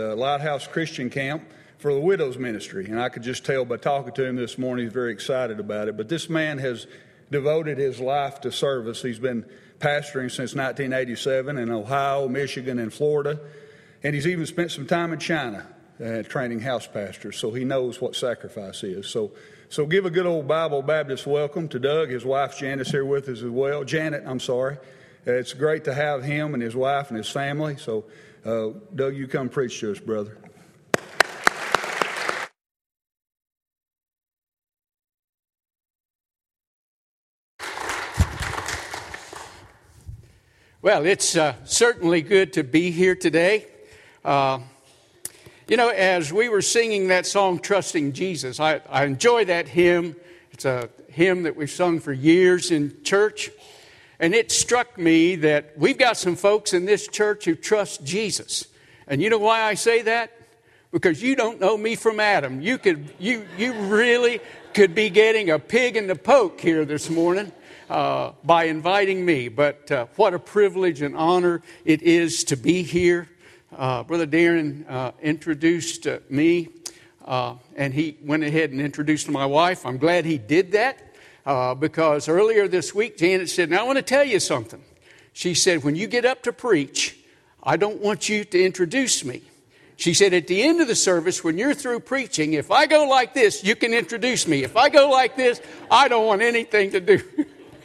uh, Lighthouse Christian Camp for the Widows Ministry. And I could just tell by talking to him this morning, he's very excited about it. But this man has devoted his life to service. He's been pastoring since 1987 in Ohio, Michigan, and Florida. And he's even spent some time in China uh, training house pastors, so he knows what sacrifice is. So, so give a good old Bible Baptist welcome to Doug. His wife Janice here with us as well. Janet, I'm sorry. Uh, it's great to have him and his wife and his family. So uh, Doug, you come preach to us, brother. Well, it's uh, certainly good to be here today. Uh, you know, as we were singing that song, Trusting Jesus, I, I enjoy that hymn. It's a hymn that we've sung for years in church. And it struck me that we've got some folks in this church who trust Jesus. And you know why I say that? Because you don't know me from Adam. You could, you, you really could be getting a pig in the poke here this morning uh, by inviting me. But uh, what a privilege and honor it is to be here. Uh, Brother Darren uh, introduced uh, me, uh, and he went ahead and introduced my wife. I'm glad he did that uh, because earlier this week, Janet said, Now I want to tell you something. She said, When you get up to preach, I don't want you to introduce me. She said, At the end of the service, when you're through preaching, if I go like this, you can introduce me. If I go like this, I don't want anything to do.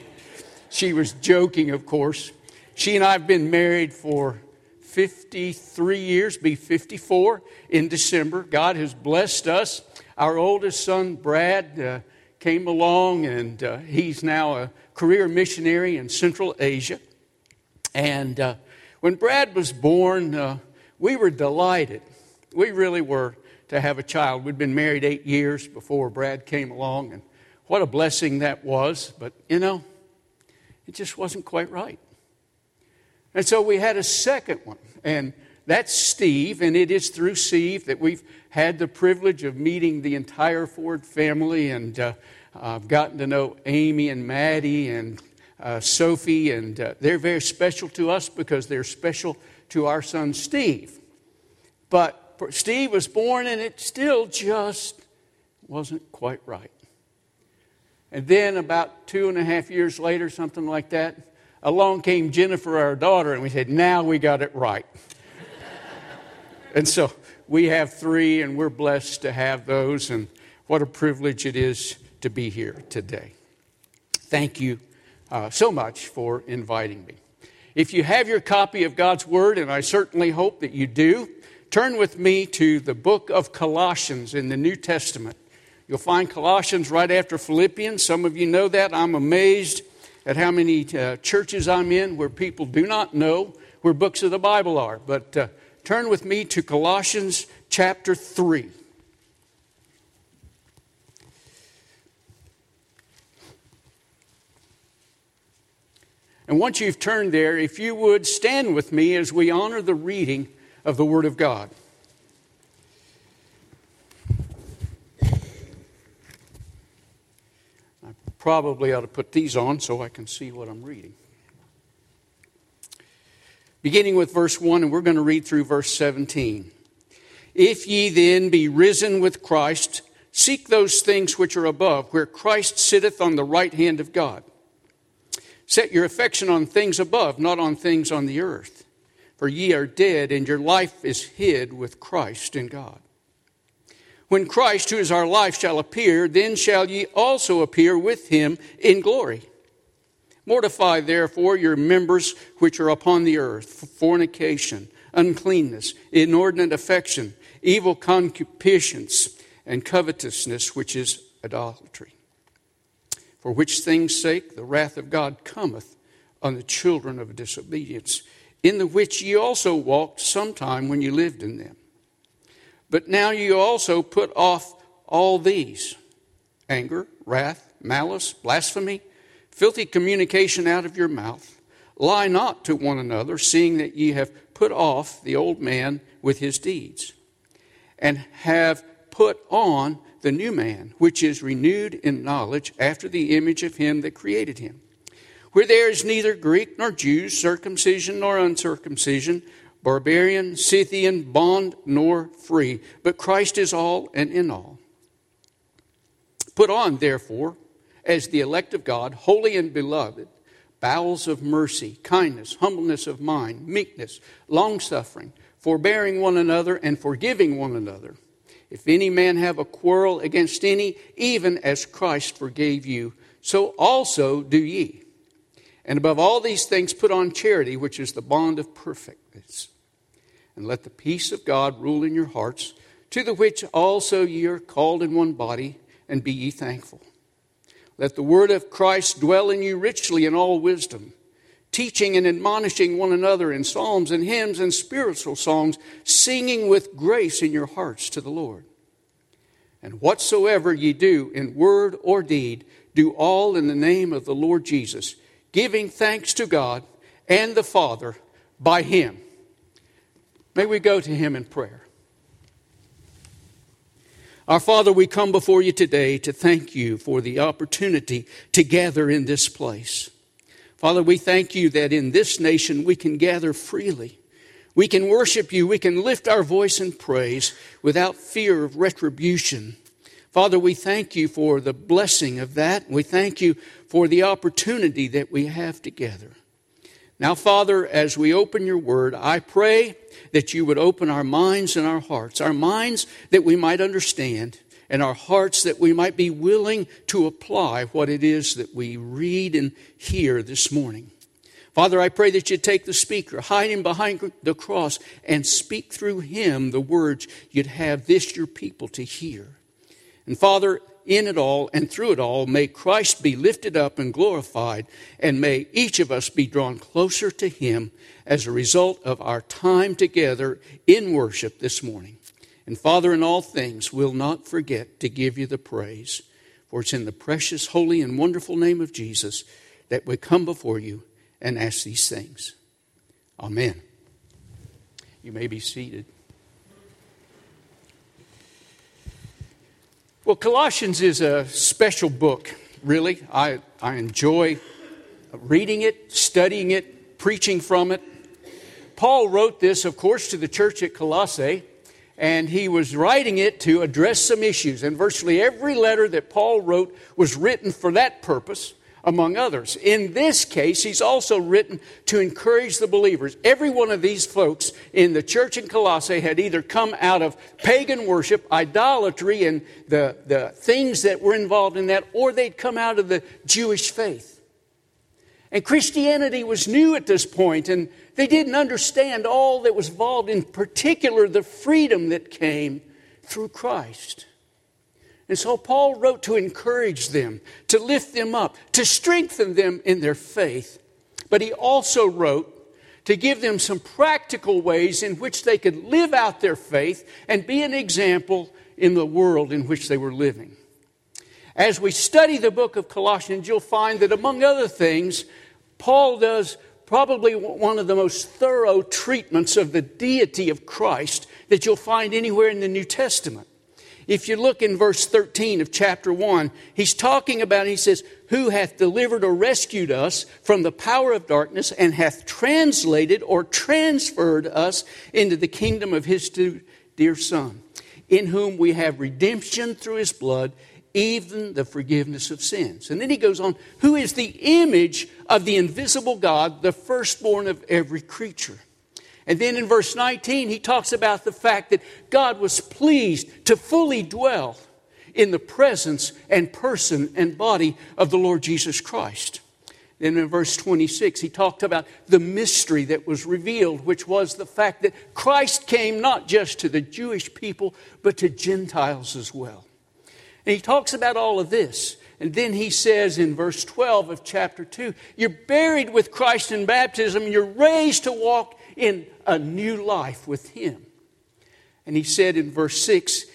she was joking, of course. She and I have been married for 53 years, be 54 in December. God has blessed us. Our oldest son, Brad, uh, came along, and uh, he's now a career missionary in Central Asia. And uh, when Brad was born, uh, we were delighted. We really were to have a child. We'd been married eight years before Brad came along, and what a blessing that was. But, you know, it just wasn't quite right. And so we had a second one, and that's Steve, and it is through Steve that we've had the privilege of meeting the entire Ford family, and uh, I've gotten to know Amy and Maddie and uh, Sophie, and uh, they're very special to us because they're special to our son Steve. But Steve was born, and it still just wasn't quite right. And then, about two and a half years later, something like that, along came Jennifer, our daughter, and we said, Now we got it right. and so we have three, and we're blessed to have those, and what a privilege it is to be here today. Thank you uh, so much for inviting me. If you have your copy of God's Word, and I certainly hope that you do, turn with me to the book of Colossians in the New Testament. You'll find Colossians right after Philippians. Some of you know that. I'm amazed at how many uh, churches I'm in where people do not know where books of the Bible are. But uh, turn with me to Colossians chapter 3. And once you've turned there, if you would stand with me as we honor the reading of the Word of God. I probably ought to put these on so I can see what I'm reading. Beginning with verse 1, and we're going to read through verse 17. If ye then be risen with Christ, seek those things which are above, where Christ sitteth on the right hand of God. Set your affection on things above, not on things on the earth. For ye are dead, and your life is hid with Christ in God. When Christ, who is our life, shall appear, then shall ye also appear with him in glory. Mortify therefore your members which are upon the earth fornication, uncleanness, inordinate affection, evil concupiscence, and covetousness, which is idolatry for which things' sake the wrath of God cometh on the children of disobedience, in the which ye also walked sometime when ye lived in them. But now ye also put off all these anger, wrath, malice, blasphemy, filthy communication out of your mouth. Lie not to one another, seeing that ye have put off the old man with his deeds, and have put on the new man, which is renewed in knowledge after the image of him that created him. Where there is neither Greek nor Jew, circumcision nor uncircumcision, barbarian, Scythian, bond, nor free, but Christ is all and in all. Put on, therefore, as the elect of God, holy and beloved, bowels of mercy, kindness, humbleness of mind, meekness, long suffering, forbearing one another, and forgiving one another. If any man have a quarrel against any, even as Christ forgave you, so also do ye. And above all these things, put on charity, which is the bond of perfectness. And let the peace of God rule in your hearts, to the which also ye are called in one body, and be ye thankful. Let the word of Christ dwell in you richly in all wisdom, teaching and admonishing one another in psalms and hymns and spiritual songs, singing with grace in your hearts to the Lord. And whatsoever ye do in word or deed, do all in the name of the Lord Jesus, giving thanks to God and the Father by him. May we go to him in prayer. Our Father, we come before you today to thank you for the opportunity to gather in this place. Father, we thank you that in this nation we can gather freely. We can worship you. We can lift our voice in praise without fear of retribution. Father, we thank you for the blessing of that. We thank you for the opportunity that we have together. Now, Father, as we open your word, I pray that you would open our minds and our hearts, our minds that we might understand, and our hearts that we might be willing to apply what it is that we read and hear this morning. Father, I pray that you take the speaker, hide him behind the cross, and speak through him the words you'd have this your people to hear. And Father, in it all and through it all, may Christ be lifted up and glorified, and may each of us be drawn closer to Him as a result of our time together in worship this morning. And Father, in all things, we'll not forget to give you the praise, for it's in the precious, holy, and wonderful name of Jesus that we come before you and ask these things. Amen. You may be seated. Well, Colossians is a special book, really. I, I enjoy reading it, studying it, preaching from it. Paul wrote this, of course, to the church at Colossae, and he was writing it to address some issues. And virtually every letter that Paul wrote was written for that purpose among others. In this case, he's also written to encourage the believers. Every one of these folks in the church in Colossae had either come out of pagan worship, idolatry, and the, the things that were involved in that, or they'd come out of the Jewish faith. And Christianity was new at this point, and they didn't understand all that was involved, in particular, the freedom that came through Christ. And so Paul wrote to encourage them, to lift them up, to strengthen them in their faith. But he also wrote to give them some practical ways in which they could live out their faith and be an example in the world in which they were living. As we study the book of Colossians, you'll find that among other things, Paul does probably one of the most thorough treatments of the deity of Christ that you'll find anywhere in the New Testament. If you look in verse 13 of chapter 1, he's talking about, he says, Who hath delivered or rescued us from the power of darkness and hath translated or transferred us into the kingdom of his dear Son, in whom we have redemption through his blood, even the forgiveness of sins. And then he goes on, Who is the image of the invisible God, the firstborn of every creature? And then in verse 19, he talks about the fact that God was pleased to fully dwell in the presence and person and body of the Lord Jesus Christ. Then in verse 26, he talked about the mystery that was revealed, which was the fact that Christ came not just to the Jewish people, but to Gentiles as well. And he talks about all of this. And then he says in verse 12 of chapter 2 You're buried with Christ in baptism, you're raised to walk in a new life with Him. And he said in verse 6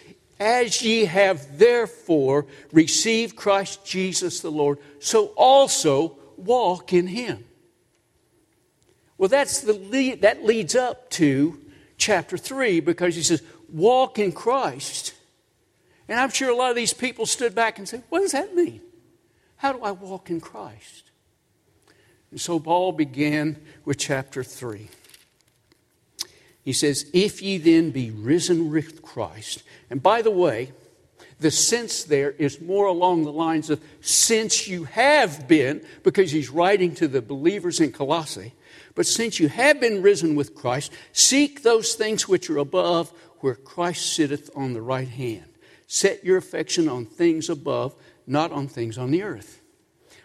As ye have therefore received Christ Jesus the Lord, so also walk in Him. Well, that's the lead, that leads up to chapter 3 because he says, Walk in Christ. And I'm sure a lot of these people stood back and said, What does that mean? How do I walk in Christ? And so Paul began with chapter 3. He says, If ye then be risen with Christ. And by the way, the sense there is more along the lines of since you have been, because he's writing to the believers in Colossae, but since you have been risen with Christ, seek those things which are above, where Christ sitteth on the right hand. Set your affection on things above, not on things on the earth.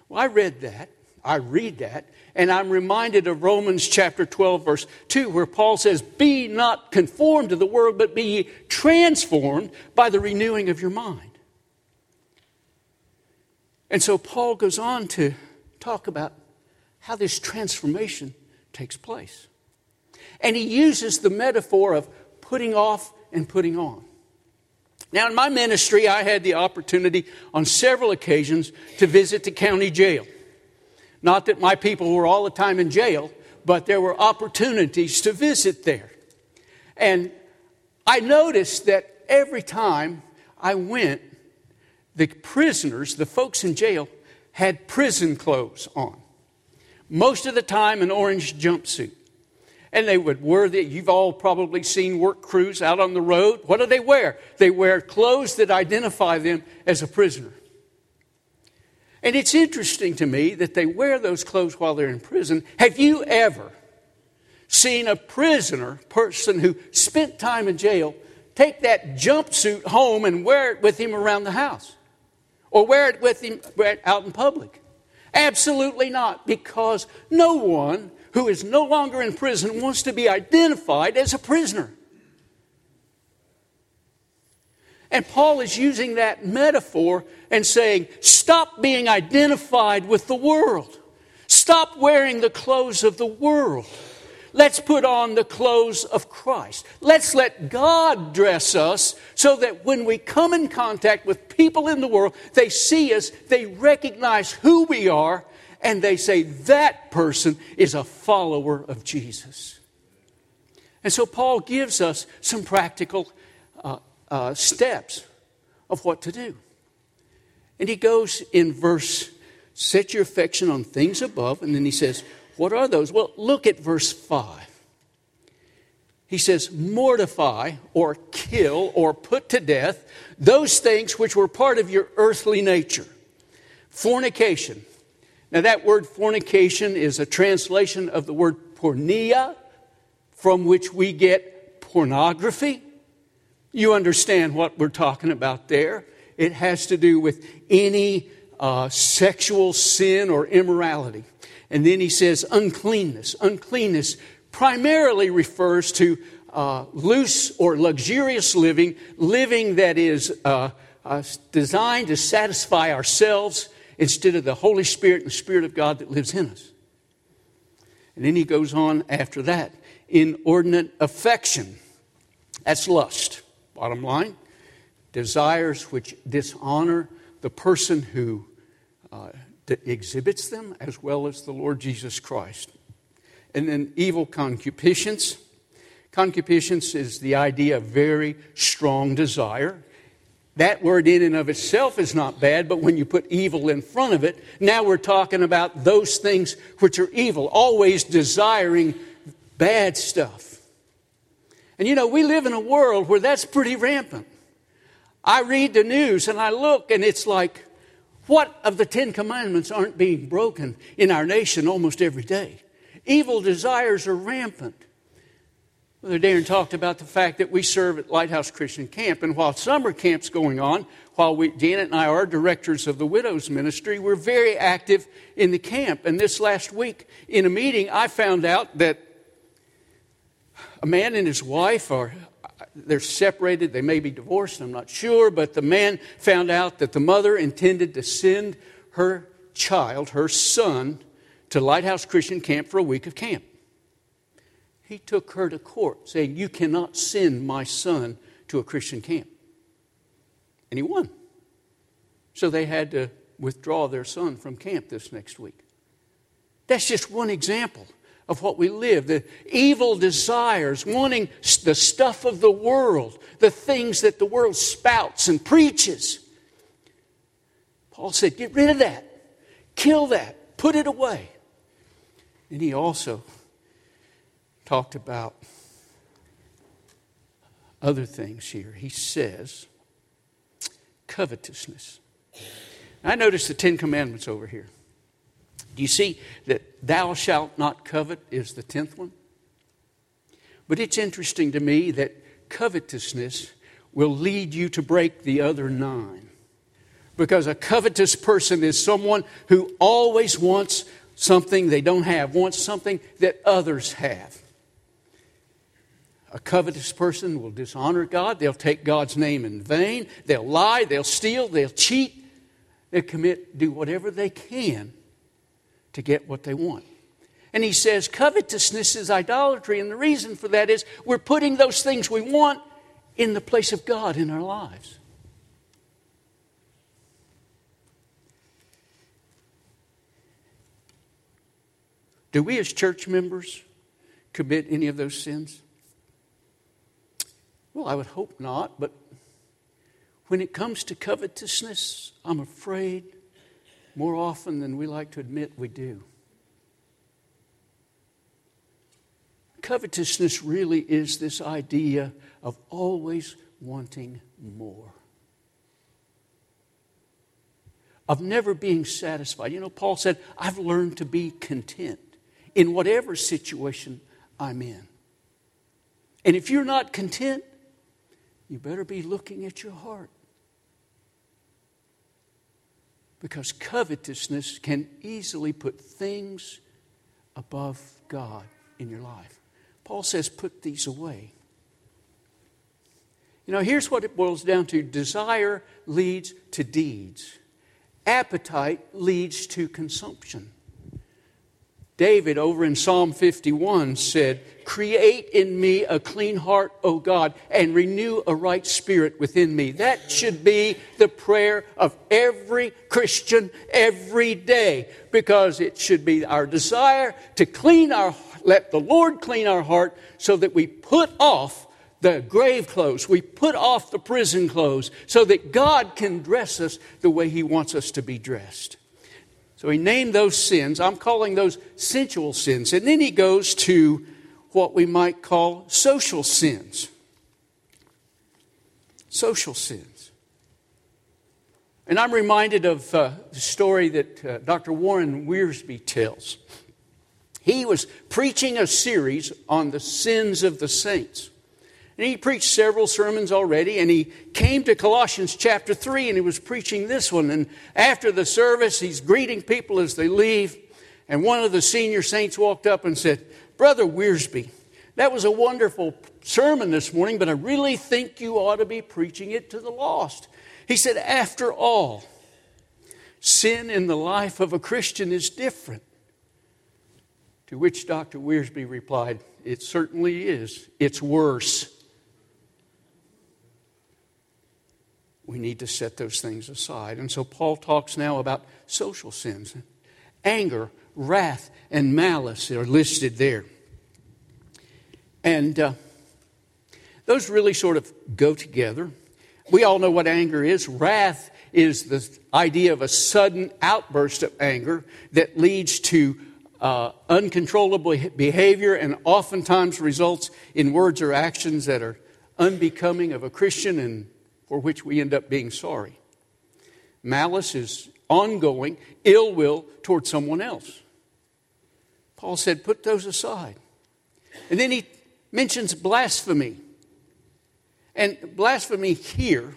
Well, I read that. I read that, and I'm reminded of Romans chapter 12, verse 2, where Paul says, Be not conformed to the world, but be transformed by the renewing of your mind. And so Paul goes on to talk about how this transformation takes place. And he uses the metaphor of putting off and putting on. Now, in my ministry, I had the opportunity on several occasions to visit the county jail. Not that my people were all the time in jail, but there were opportunities to visit there. And I noticed that every time I went, the prisoners, the folks in jail, had prison clothes on. Most of the time, an orange jumpsuit. And they would wear the, you've all probably seen work crews out on the road. What do they wear? They wear clothes that identify them as a prisoner. And it's interesting to me that they wear those clothes while they're in prison. Have you ever seen a prisoner, person who spent time in jail, take that jumpsuit home and wear it with him around the house? Or wear it with him out in public? Absolutely not, because no one who is no longer in prison wants to be identified as a prisoner. And Paul is using that metaphor and saying, stop being identified with the world. Stop wearing the clothes of the world. Let's put on the clothes of Christ. Let's let God dress us so that when we come in contact with people in the world, they see us, they recognize who we are, and they say, that person is a follower of Jesus. And so Paul gives us some practical uh, steps of what to do. And he goes in verse, set your affection on things above, and then he says, What are those? Well, look at verse 5. He says, Mortify or kill or put to death those things which were part of your earthly nature. Fornication. Now, that word fornication is a translation of the word porneia, from which we get pornography. You understand what we're talking about there. It has to do with any uh, sexual sin or immorality. And then he says uncleanness. Uncleanness primarily refers to uh, loose or luxurious living, living that is uh, uh, designed to satisfy ourselves instead of the Holy Spirit and the Spirit of God that lives in us. And then he goes on after that inordinate affection. That's lust. Bottom line desires which dishonor the person who uh, exhibits them as well as the Lord Jesus Christ. And then evil concupiscence. Concupiscence is the idea of very strong desire. That word, in and of itself, is not bad, but when you put evil in front of it, now we're talking about those things which are evil, always desiring bad stuff. And you know, we live in a world where that's pretty rampant. I read the news and I look, and it's like, what of the Ten Commandments aren't being broken in our nation almost every day? Evil desires are rampant. Brother Darren talked about the fact that we serve at Lighthouse Christian Camp, and while summer camp's going on, while we, Janet and I are directors of the Widows Ministry, we're very active in the camp. And this last week, in a meeting, I found out that a man and his wife are they're separated they may be divorced i'm not sure but the man found out that the mother intended to send her child her son to lighthouse christian camp for a week of camp. He took her to court saying you cannot send my son to a christian camp. And he won. So they had to withdraw their son from camp this next week. That's just one example of what we live the evil desires, wanting the stuff of the world, the things that the world spouts and preaches. Paul said, Get rid of that, kill that, put it away. And he also talked about other things here. He says, covetousness. I notice the Ten Commandments over here. Do you see that thou shalt not covet is the tenth one? But it's interesting to me that covetousness will lead you to break the other nine. Because a covetous person is someone who always wants something they don't have, wants something that others have. A covetous person will dishonor God. They'll take God's name in vain. They'll lie. They'll steal. They'll cheat. They'll commit, do whatever they can to get what they want. And he says covetousness is idolatry. And the reason for that is we're putting those things we want in the place of God in our lives. Do we as church members commit any of those sins? Well, I would hope not, but when it comes to covetousness, I'm afraid more often than we like to admit we do. Covetousness really is this idea of always wanting more, of never being satisfied. You know, Paul said, I've learned to be content in whatever situation I'm in. And if you're not content, you better be looking at your heart. Because covetousness can easily put things above God in your life. Paul says, put these away. You know, here's what it boils down to desire leads to deeds, appetite leads to consumption. David, over in Psalm 51, said, Create in me a clean heart, O God, and renew a right spirit within me. That should be the prayer of every Christian every day, because it should be our desire to clean our, let the Lord clean our heart so that we put off the grave clothes, we put off the prison clothes, so that God can dress us the way He wants us to be dressed. So he named those sins. I'm calling those sensual sins. And then he goes to what we might call social sins. Social sins. And I'm reminded of uh, the story that uh, Dr. Warren Wiersbe tells. He was preaching a series on the sins of the saints. And he preached several sermons already, and he came to Colossians chapter 3, and he was preaching this one. And after the service, he's greeting people as they leave. And one of the senior saints walked up and said, Brother Wiersbe, that was a wonderful sermon this morning, but I really think you ought to be preaching it to the lost. He said, After all, sin in the life of a Christian is different. To which Dr. Wiersbe replied, It certainly is. It's worse. We need to set those things aside. And so Paul talks now about social sins. Anger, wrath, and malice are listed there. And uh, those really sort of go together. We all know what anger is. Wrath is the idea of a sudden outburst of anger that leads to uh, uncontrollable behavior and oftentimes results in words or actions that are unbecoming of a Christian and for which we end up being sorry. Malice is ongoing ill will toward someone else. Paul said, put those aside. And then he mentions blasphemy. And blasphemy here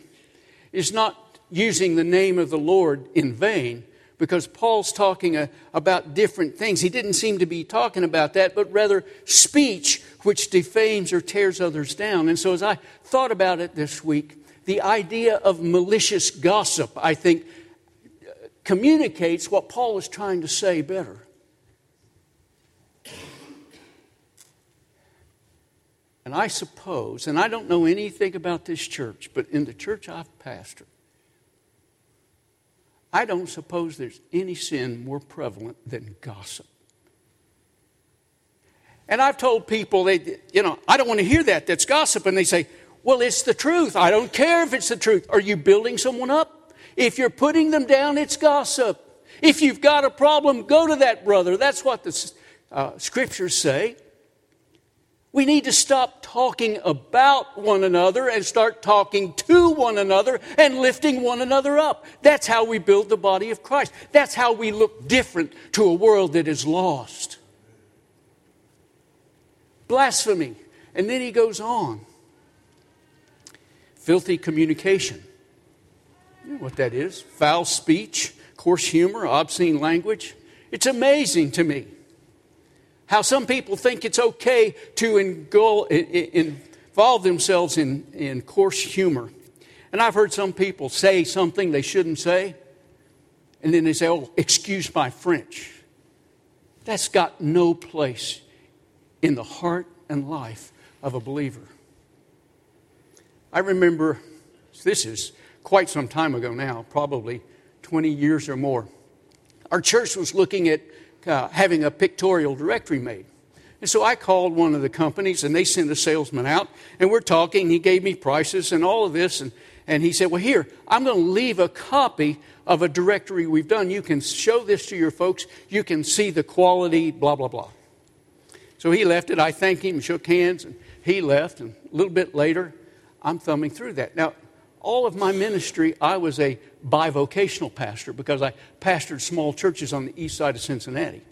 is not using the name of the Lord in vain because Paul's talking uh, about different things. He didn't seem to be talking about that, but rather speech which defames or tears others down. And so as I thought about it this week, the idea of malicious gossip, I think, communicates what Paul is trying to say better. And I suppose, and I don't know anything about this church, but in the church I've pastored, I don't suppose there's any sin more prevalent than gossip. And I've told people, they, you know, I don't want to hear that. That's gossip. And they say, well, it's the truth. I don't care if it's the truth. Are you building someone up? If you're putting them down, it's gossip. If you've got a problem, go to that brother. That's what the uh, scriptures say. We need to stop talking about one another and start talking to one another and lifting one another up. That's how we build the body of Christ. That's how we look different to a world that is lost. Blasphemy. And then he goes on filthy communication. You know what that is foul speech, coarse humor, obscene language. It's amazing to me how some people think it's okay to involve themselves in, in coarse humor. And I've heard some people say something they shouldn't say, and then they say, Oh, excuse my French. That's got no place in the heart and life of a believer. I remember, this is quite some time ago now, probably 20 years or more. Our church was looking at uh, having a pictorial directory made. And so I called one of the companies and they sent a salesman out and we're talking. He gave me prices and all of this. And, and he said, Well, here, I'm going to leave a copy of a directory we've done. You can show this to your folks. You can see the quality, blah, blah, blah. So he left it. I thanked him, shook hands, and he left. And a little bit later, I'm thumbing through that. Now, all of my ministry, I was a bivocational pastor because I pastored small churches on the east side of Cincinnati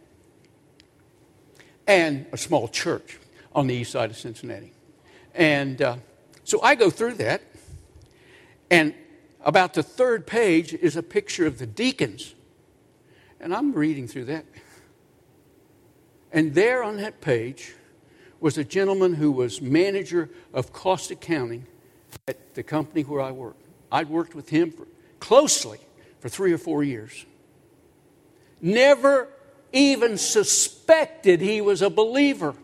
and a small church on the east side of Cincinnati. And uh, so I go through that, and about the third page is a picture of the deacons. And I'm reading through that. And there on that page was a gentleman who was manager of cost accounting at the company where I worked. I'd worked with him for, closely for three or four years. Never even suspected he was a believer.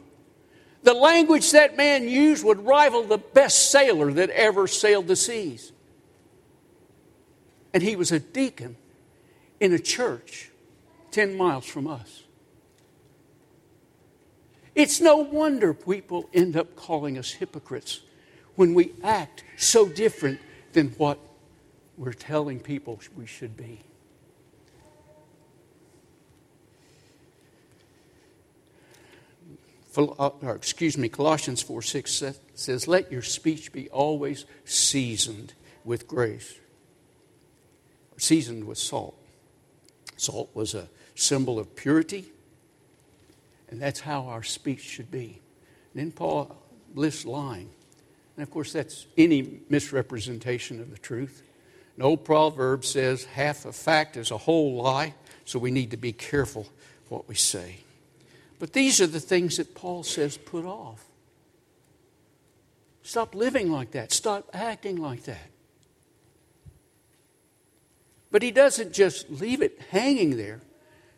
The language that man used would rival the best sailor that ever sailed the seas. And he was a deacon in a church 10 miles from us. It's no wonder people end up calling us hypocrites when we act so different than what we're telling people we should be. Uh, or excuse me, Colossians 4 6 says, Let your speech be always seasoned with grace, seasoned with salt. Salt was a symbol of purity, and that's how our speech should be. And then Paul lists lying. And of course, that's any misrepresentation of the truth. An old proverb says, half a fact is a whole lie, so we need to be careful what we say. But these are the things that Paul says put off. Stop living like that. Stop acting like that. But he doesn't just leave it hanging there.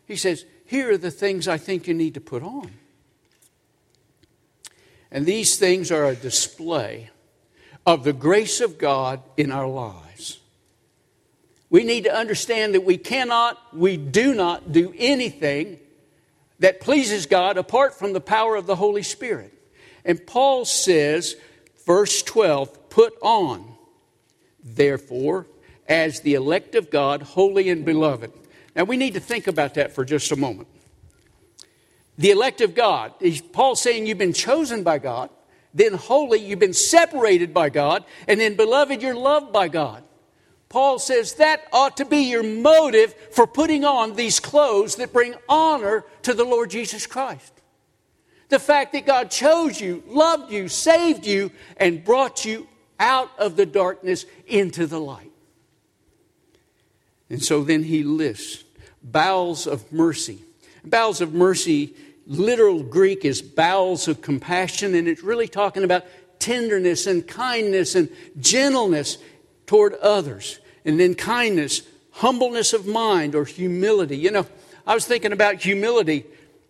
He says, Here are the things I think you need to put on. And these things are a display of the grace of God in our lives. We need to understand that we cannot, we do not do anything that pleases God apart from the power of the Holy Spirit. And Paul says, verse 12, put on, therefore, as the elect of God, holy and beloved. Now we need to think about that for just a moment the elect of God. Paul saying you've been chosen by God, then holy, you've been separated by God, and then beloved, you're loved by God. Paul says that ought to be your motive for putting on these clothes that bring honor to the Lord Jesus Christ. The fact that God chose you, loved you, saved you, and brought you out of the darkness into the light. And so then he lists bowels of mercy. Bowels of mercy literal Greek is bowels of compassion, and it's really talking about tenderness and kindness and gentleness toward others. And then kindness, humbleness of mind or humility. You know, I was thinking about humility.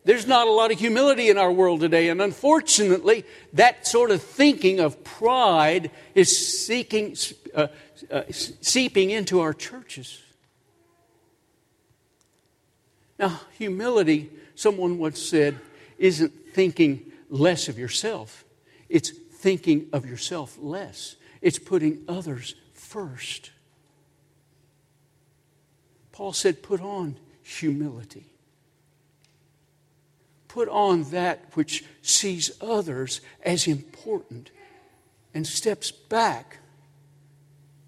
There's not a lot of humility in our world today, and unfortunately, that sort of thinking of pride is seeking, uh, uh, seeping into our churches. Now, humility someone once said, isn't thinking less of yourself, it's thinking of yourself less. It's putting others first. Paul said, put on humility. put on that which sees others as important and steps back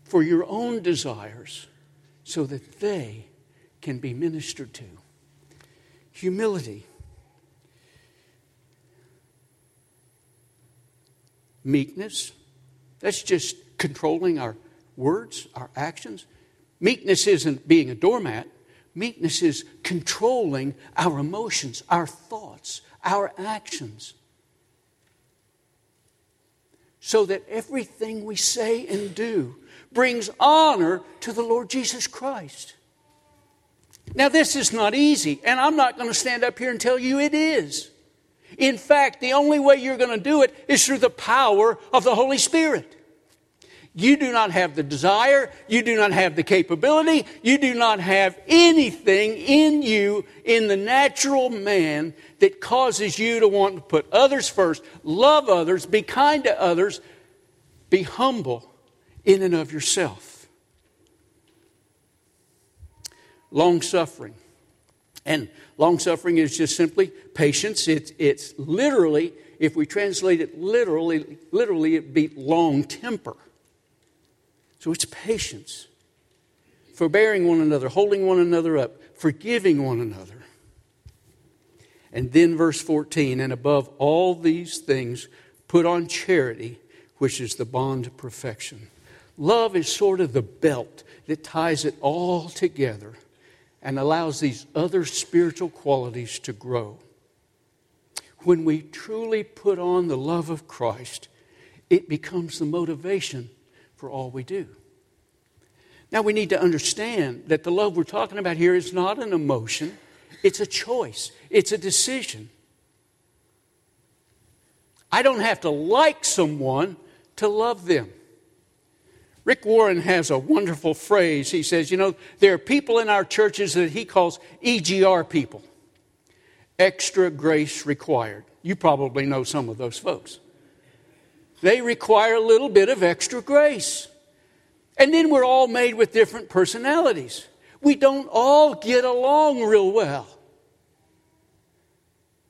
for your own desires so that they can be ministered to. Humility. Meekness. That's just controlling our words, our actions. Meekness isn't being a doormat. Meekness is controlling our emotions, our thoughts, our actions. So that everything we say and do brings honor to the Lord Jesus Christ. Now, this is not easy, and I'm not going to stand up here and tell you it is. In fact, the only way you're going to do it is through the power of the Holy Spirit. You do not have the desire, you do not have the capability, you do not have anything in you, in the natural man, that causes you to want to put others first, love others, be kind to others, be humble in and of yourself. Long suffering. And long suffering is just simply patience. It's, it's literally, if we translate it literally, literally it'd be long temper. So it's patience, forbearing one another, holding one another up, forgiving one another. And then verse 14, and above all these things, put on charity, which is the bond of perfection. Love is sort of the belt that ties it all together and allows these other spiritual qualities to grow. When we truly put on the love of Christ, it becomes the motivation for all we do. Now, we need to understand that the love we're talking about here is not an emotion, it's a choice, it's a decision. I don't have to like someone to love them. Rick Warren has a wonderful phrase. He says, You know, there are people in our churches that he calls EGR people extra grace required. You probably know some of those folks. They require a little bit of extra grace. And then we're all made with different personalities. We don't all get along real well.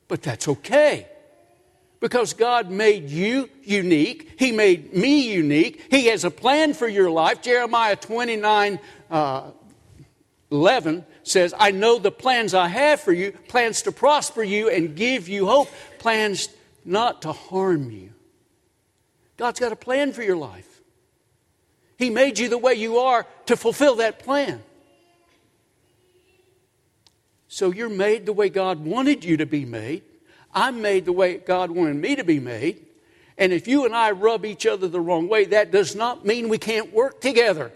But that's okay. Because God made you unique. He made me unique. He has a plan for your life. Jeremiah 29 uh, 11 says, I know the plans I have for you, plans to prosper you and give you hope, plans not to harm you. God's got a plan for your life. He made you the way you are to fulfill that plan. So you're made the way God wanted you to be made. I'm made the way God wanted me to be made. And if you and I rub each other the wrong way, that does not mean we can't work together.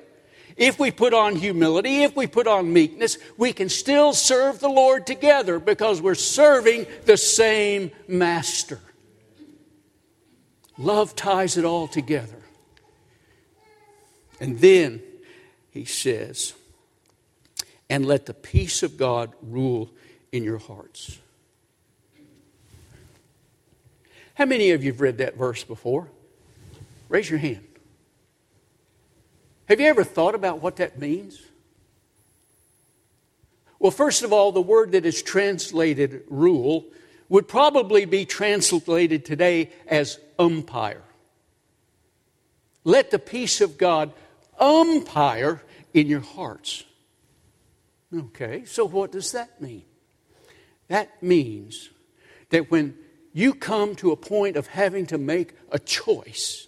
If we put on humility, if we put on meekness, we can still serve the Lord together because we're serving the same master. Love ties it all together. And then he says, and let the peace of God rule in your hearts. How many of you have read that verse before? Raise your hand. Have you ever thought about what that means? Well, first of all, the word that is translated rule would probably be translated today as umpire. Let the peace of God umpire in your hearts. Okay, so what does that mean? That means that when you come to a point of having to make a choice,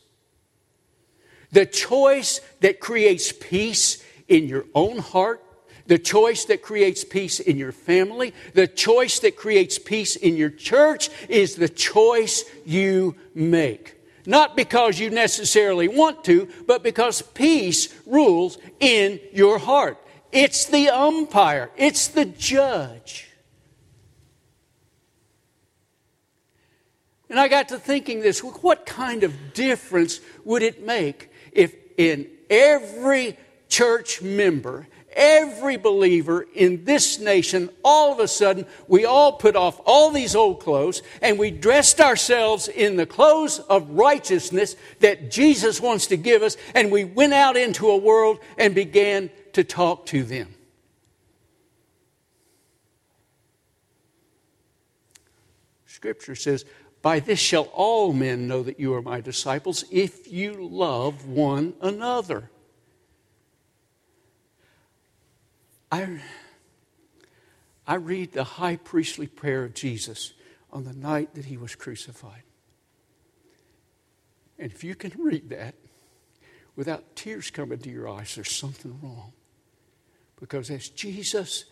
the choice that creates peace in your own heart, the choice that creates peace in your family, the choice that creates peace in your church is the choice you make. Not because you necessarily want to, but because peace rules in your heart. It's the umpire, it's the judge. And I got to thinking this what kind of difference would it make if in every church member every believer in this nation, all of a sudden, we all put off all these old clothes and we dressed ourselves in the clothes of righteousness that Jesus wants to give us, and we went out into a world and began to talk to them. Scripture says, By this shall all men know that you are my disciples if you love one another. I, I read the high priestly prayer of Jesus on the night that he was crucified. And if you can read that without tears coming to your eyes, there's something wrong. Because as Jesus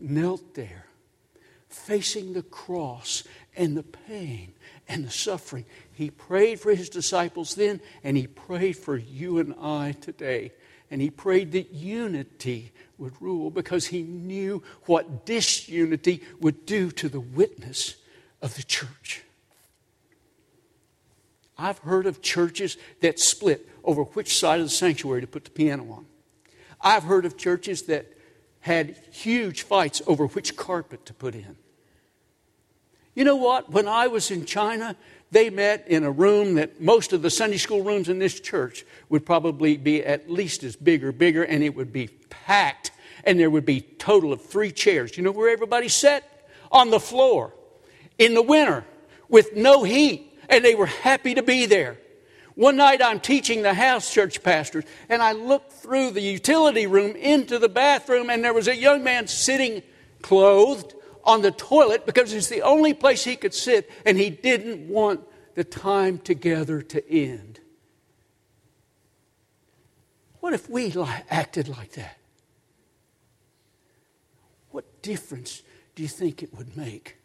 knelt there, facing the cross and the pain and the suffering, he prayed for his disciples then, and he prayed for you and I today. And he prayed that unity would rule because he knew what disunity would do to the witness of the church. I've heard of churches that split over which side of the sanctuary to put the piano on. I've heard of churches that had huge fights over which carpet to put in. You know what? When I was in China, they met in a room that most of the Sunday school rooms in this church would probably be at least as big or bigger, and it would be packed, and there would be total of three chairs. You know where everybody sat? On the floor in the winter with no heat, and they were happy to be there. One night I'm teaching the house church pastors, and I looked through the utility room into the bathroom, and there was a young man sitting clothed on the toilet because it's the only place he could sit, and he didn't want the time together to end. What if we acted like that? What difference do you think it would make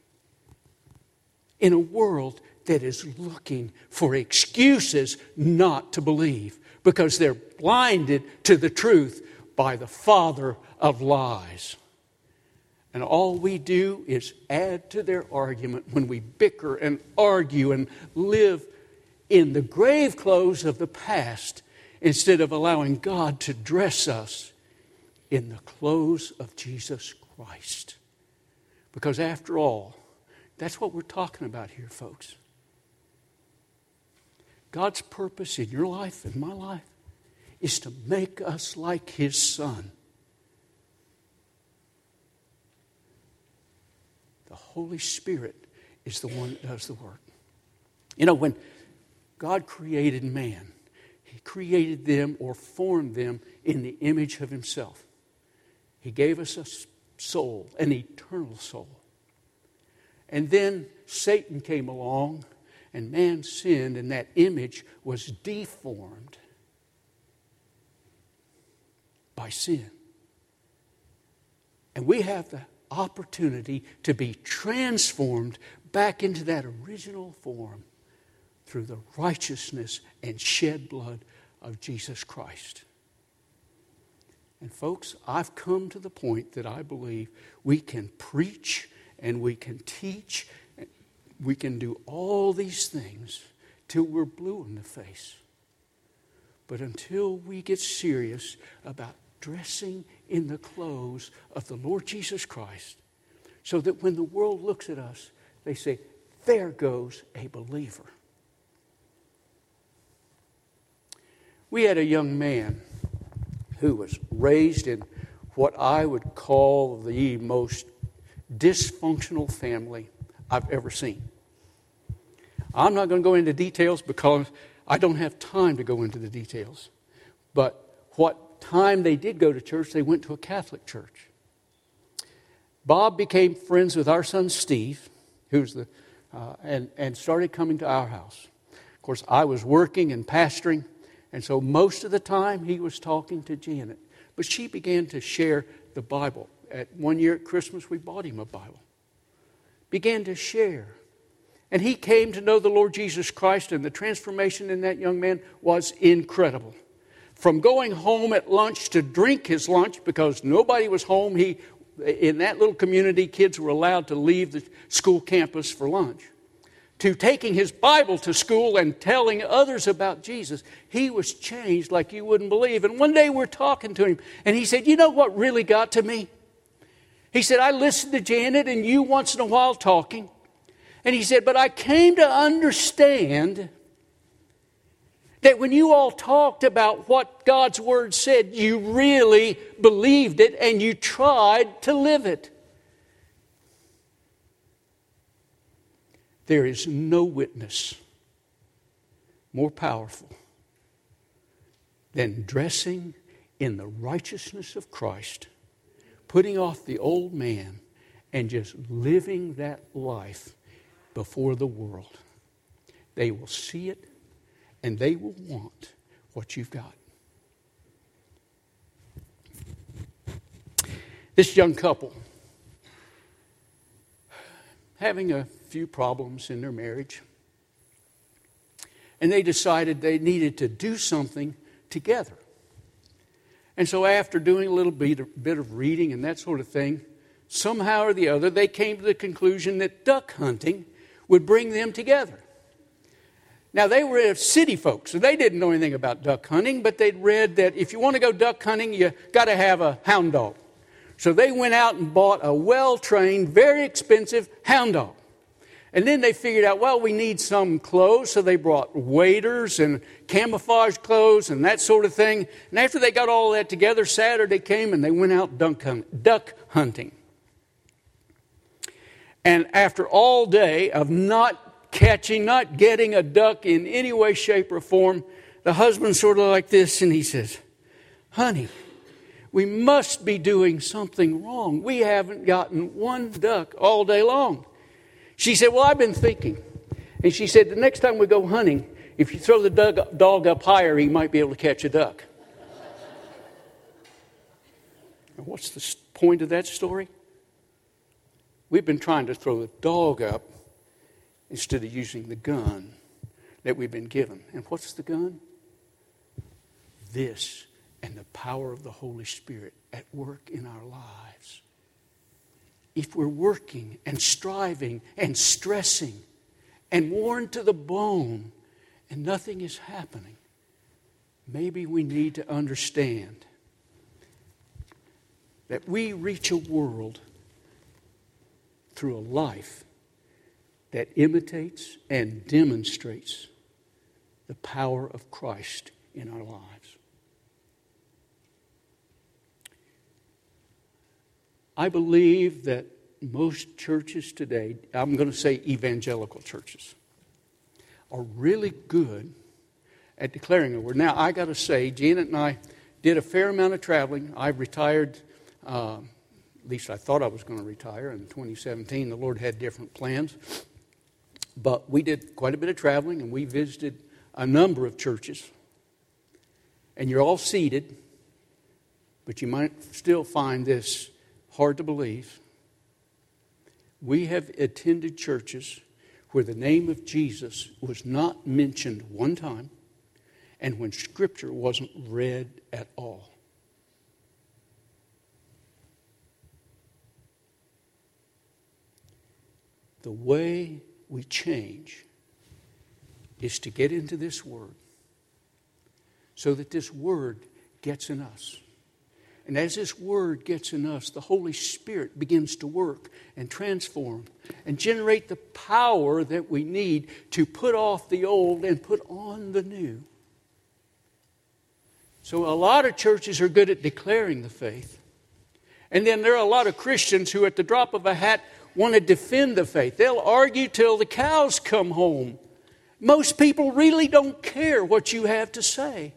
in a world that is looking for excuses not to believe because they're blinded to the truth by the father of lies. And all we do is add to their argument when we bicker and argue and live in the grave clothes of the past instead of allowing God to dress us in the clothes of Jesus Christ. Because after all, that's what we're talking about here, folks. God's purpose in your life and my life is to make us like His Son. The Holy Spirit is the one that does the work. You know, when God created man, He created them or formed them in the image of Himself. He gave us a soul, an eternal soul. And then Satan came along and man sinned, and that image was deformed by sin. And we have the opportunity to be transformed back into that original form through the righteousness and shed blood of Jesus Christ. And, folks, I've come to the point that I believe we can preach and we can teach we can do all these things till we're blue in the face. But until we get serious about dressing in the clothes of the Lord Jesus Christ, so that when the world looks at us, they say, There goes a believer. We had a young man who was raised in what I would call the most dysfunctional family I've ever seen. I'm not going to go into details because I don't have time to go into the details. But what time they did go to church, they went to a Catholic church. Bob became friends with our son Steve, who's the, uh, and, and started coming to our house. Of course, I was working and pastoring, and so most of the time he was talking to Janet. But she began to share the Bible. At one year at Christmas, we bought him a Bible. Began to share and he came to know the Lord Jesus Christ, and the transformation in that young man was incredible. From going home at lunch to drink his lunch because nobody was home, he, in that little community, kids were allowed to leave the school campus for lunch. To taking his Bible to school and telling others about Jesus, he was changed like you wouldn't believe. And one day we're talking to him, and he said, You know what really got to me? He said, I listened to Janet and you once in a while talking. And he said, But I came to understand that when you all talked about what God's Word said, you really believed it and you tried to live it. There is no witness more powerful than dressing in the righteousness of Christ, putting off the old man, and just living that life before the world. They will see it and they will want what you've got. This young couple having a few problems in their marriage. And they decided they needed to do something together. And so, after doing a little bit of, bit of reading and that sort of thing, somehow or the other, they came to the conclusion that duck hunting would bring them together. Now, they were city folks, so they didn't know anything about duck hunting, but they'd read that if you want to go duck hunting, you got to have a hound dog. So they went out and bought a well trained, very expensive hound dog. And then they figured out, well, we need some clothes, so they brought waders and camouflage clothes and that sort of thing. And after they got all that together, Saturday came and they went out duck hunting. And after all day of not catching, not getting a duck in any way, shape, or form, the husband's sort of like this, and he says, Honey, we must be doing something wrong. We haven't gotten one duck all day long. She said, Well, I've been thinking. And she said, The next time we go hunting, if you throw the dog up higher, he might be able to catch a duck. what's the point of that story? We've been trying to throw the dog up instead of using the gun that we've been given. And what's the gun? This and the power of the Holy Spirit at work in our lives. If we're working and striving and stressing and worn to the bone and nothing is happening, maybe we need to understand that we reach a world through a life that imitates and demonstrates the power of Christ in our lives. I believe that most churches today, I'm going to say evangelical churches, are really good at declaring a word. Now, I got to say, Janet and I did a fair amount of traveling. I retired, uh, at least I thought I was going to retire in 2017. The Lord had different plans. But we did quite a bit of traveling and we visited a number of churches. And you're all seated, but you might still find this hard to believe. We have attended churches where the name of Jesus was not mentioned one time and when Scripture wasn't read at all. The way we change is to get into this Word so that this Word gets in us. And as this word gets in us, the Holy Spirit begins to work and transform and generate the power that we need to put off the old and put on the new. So, a lot of churches are good at declaring the faith. And then there are a lot of Christians who, at the drop of a hat, want to defend the faith. They'll argue till the cows come home. Most people really don't care what you have to say.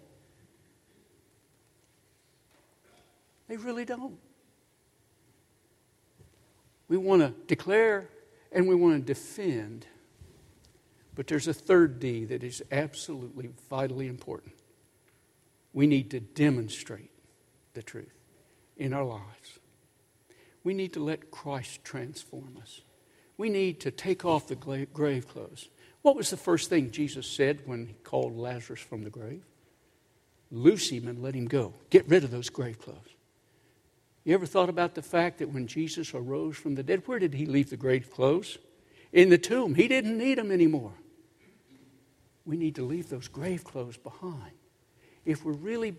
They really don't. We want to declare and we want to defend. But there's a third D that is absolutely vitally important. We need to demonstrate the truth in our lives. We need to let Christ transform us. We need to take off the grave clothes. What was the first thing Jesus said when he called Lazarus from the grave? Loose him and let him go. Get rid of those grave clothes. You ever thought about the fact that when Jesus arose from the dead, where did he leave the grave clothes? In the tomb. He didn't need them anymore. We need to leave those grave clothes behind. If we're really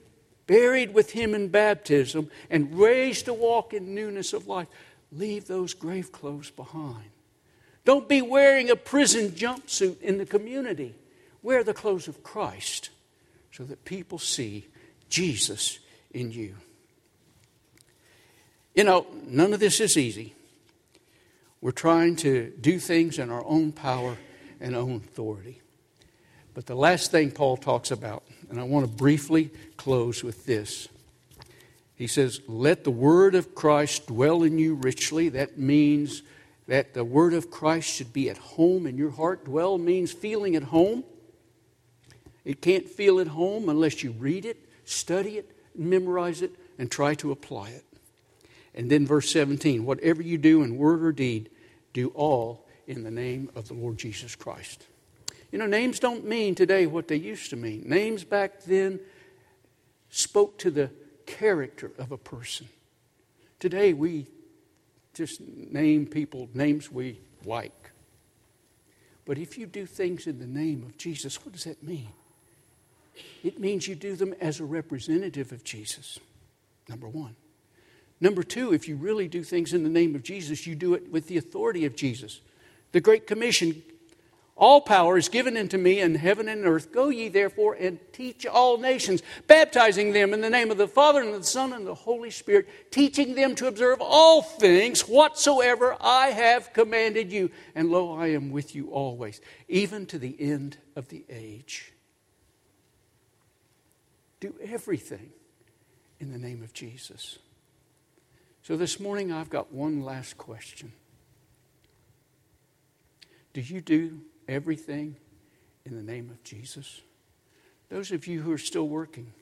buried with him in baptism and raised to walk in newness of life, leave those grave clothes behind. Don't be wearing a prison jumpsuit in the community. Wear the clothes of Christ so that people see Jesus in you. You know, none of this is easy. We're trying to do things in our own power and own authority. But the last thing Paul talks about, and I want to briefly close with this. He says, Let the word of Christ dwell in you richly. That means that the word of Christ should be at home in your heart. Dwell means feeling at home. It can't feel at home unless you read it, study it, memorize it, and try to apply it. And then verse 17 whatever you do in word or deed, do all in the name of the Lord Jesus Christ. You know, names don't mean today what they used to mean. Names back then spoke to the character of a person. Today we just name people names we like. But if you do things in the name of Jesus, what does that mean? It means you do them as a representative of Jesus, number one. Number two, if you really do things in the name of Jesus, you do it with the authority of Jesus. The Great Commission all power is given unto me in heaven and earth. Go ye therefore and teach all nations, baptizing them in the name of the Father and the Son and the Holy Spirit, teaching them to observe all things whatsoever I have commanded you. And lo, I am with you always, even to the end of the age. Do everything in the name of Jesus. So this morning, I've got one last question. Do you do everything in the name of Jesus? Those of you who are still working,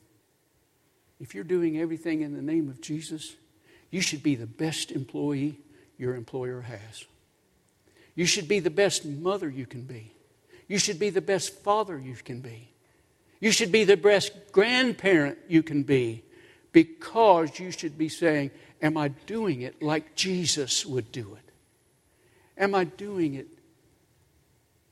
if you're doing everything in the name of Jesus, you should be the best employee your employer has. You should be the best mother you can be. You should be the best father you can be. You should be the best grandparent you can be because you should be saying, Am I doing it like Jesus would do it? Am I doing it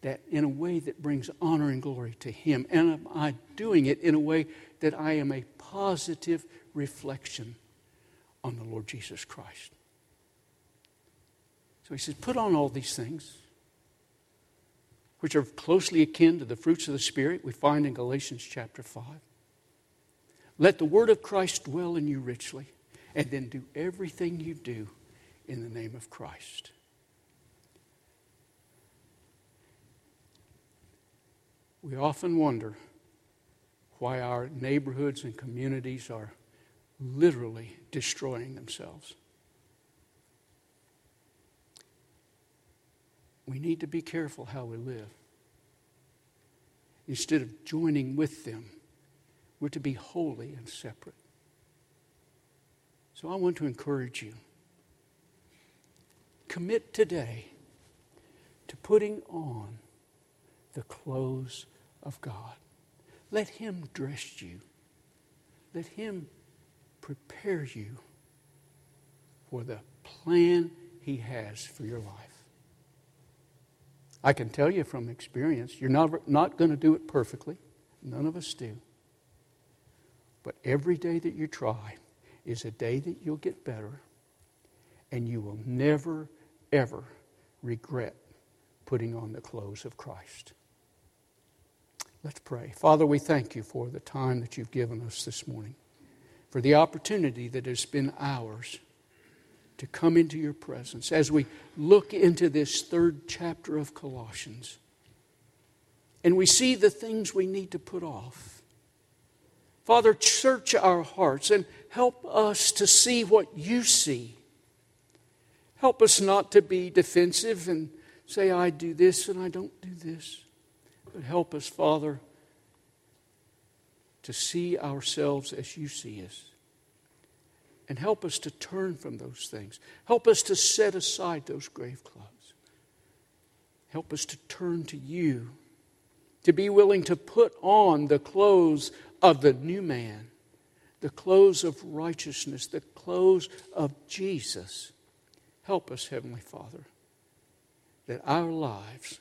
that in a way that brings honor and glory to Him? And am I doing it in a way that I am a positive reflection on the Lord Jesus Christ? So he says, Put on all these things, which are closely akin to the fruits of the Spirit we find in Galatians chapter 5. Let the word of Christ dwell in you richly, and then do everything you do in the name of Christ. We often wonder why our neighborhoods and communities are literally destroying themselves. We need to be careful how we live. Instead of joining with them, we're to be holy and separate. So I want to encourage you. Commit today to putting on the clothes of God. Let Him dress you. Let Him prepare you for the plan He has for your life. I can tell you from experience, you're not, not going to do it perfectly. None of us do. But every day that you try is a day that you'll get better, and you will never, ever regret putting on the clothes of Christ. Let's pray. Father, we thank you for the time that you've given us this morning, for the opportunity that has been ours to come into your presence as we look into this third chapter of Colossians. And we see the things we need to put off. Father, search our hearts and help us to see what you see. Help us not to be defensive and say, I do this and I don't do this. Help us, Father, to see ourselves as you see us. And help us to turn from those things. Help us to set aside those grave clothes. Help us to turn to you, to be willing to put on the clothes of the new man, the clothes of righteousness, the clothes of Jesus. Help us, Heavenly Father, that our lives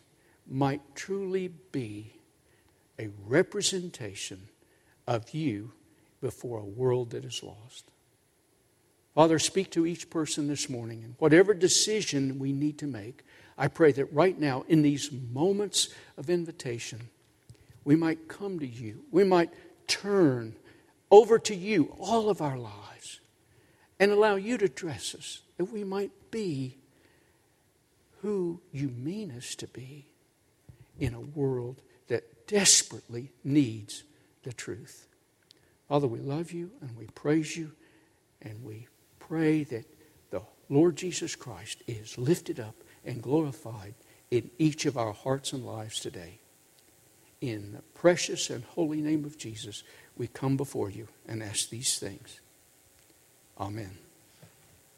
might truly be a representation of you before a world that is lost. Father, speak to each person this morning, and whatever decision we need to make, I pray that right now, in these moments of invitation, we might come to you. We might turn over to you all of our lives and allow you to dress us, that we might be who you mean us to be in a world that desperately needs the truth. Father, we love you and we praise you and we pray that the Lord Jesus Christ is lifted up and glorified in each of our hearts and lives today. In the precious and holy name of Jesus, we come before you and ask these things. Amen.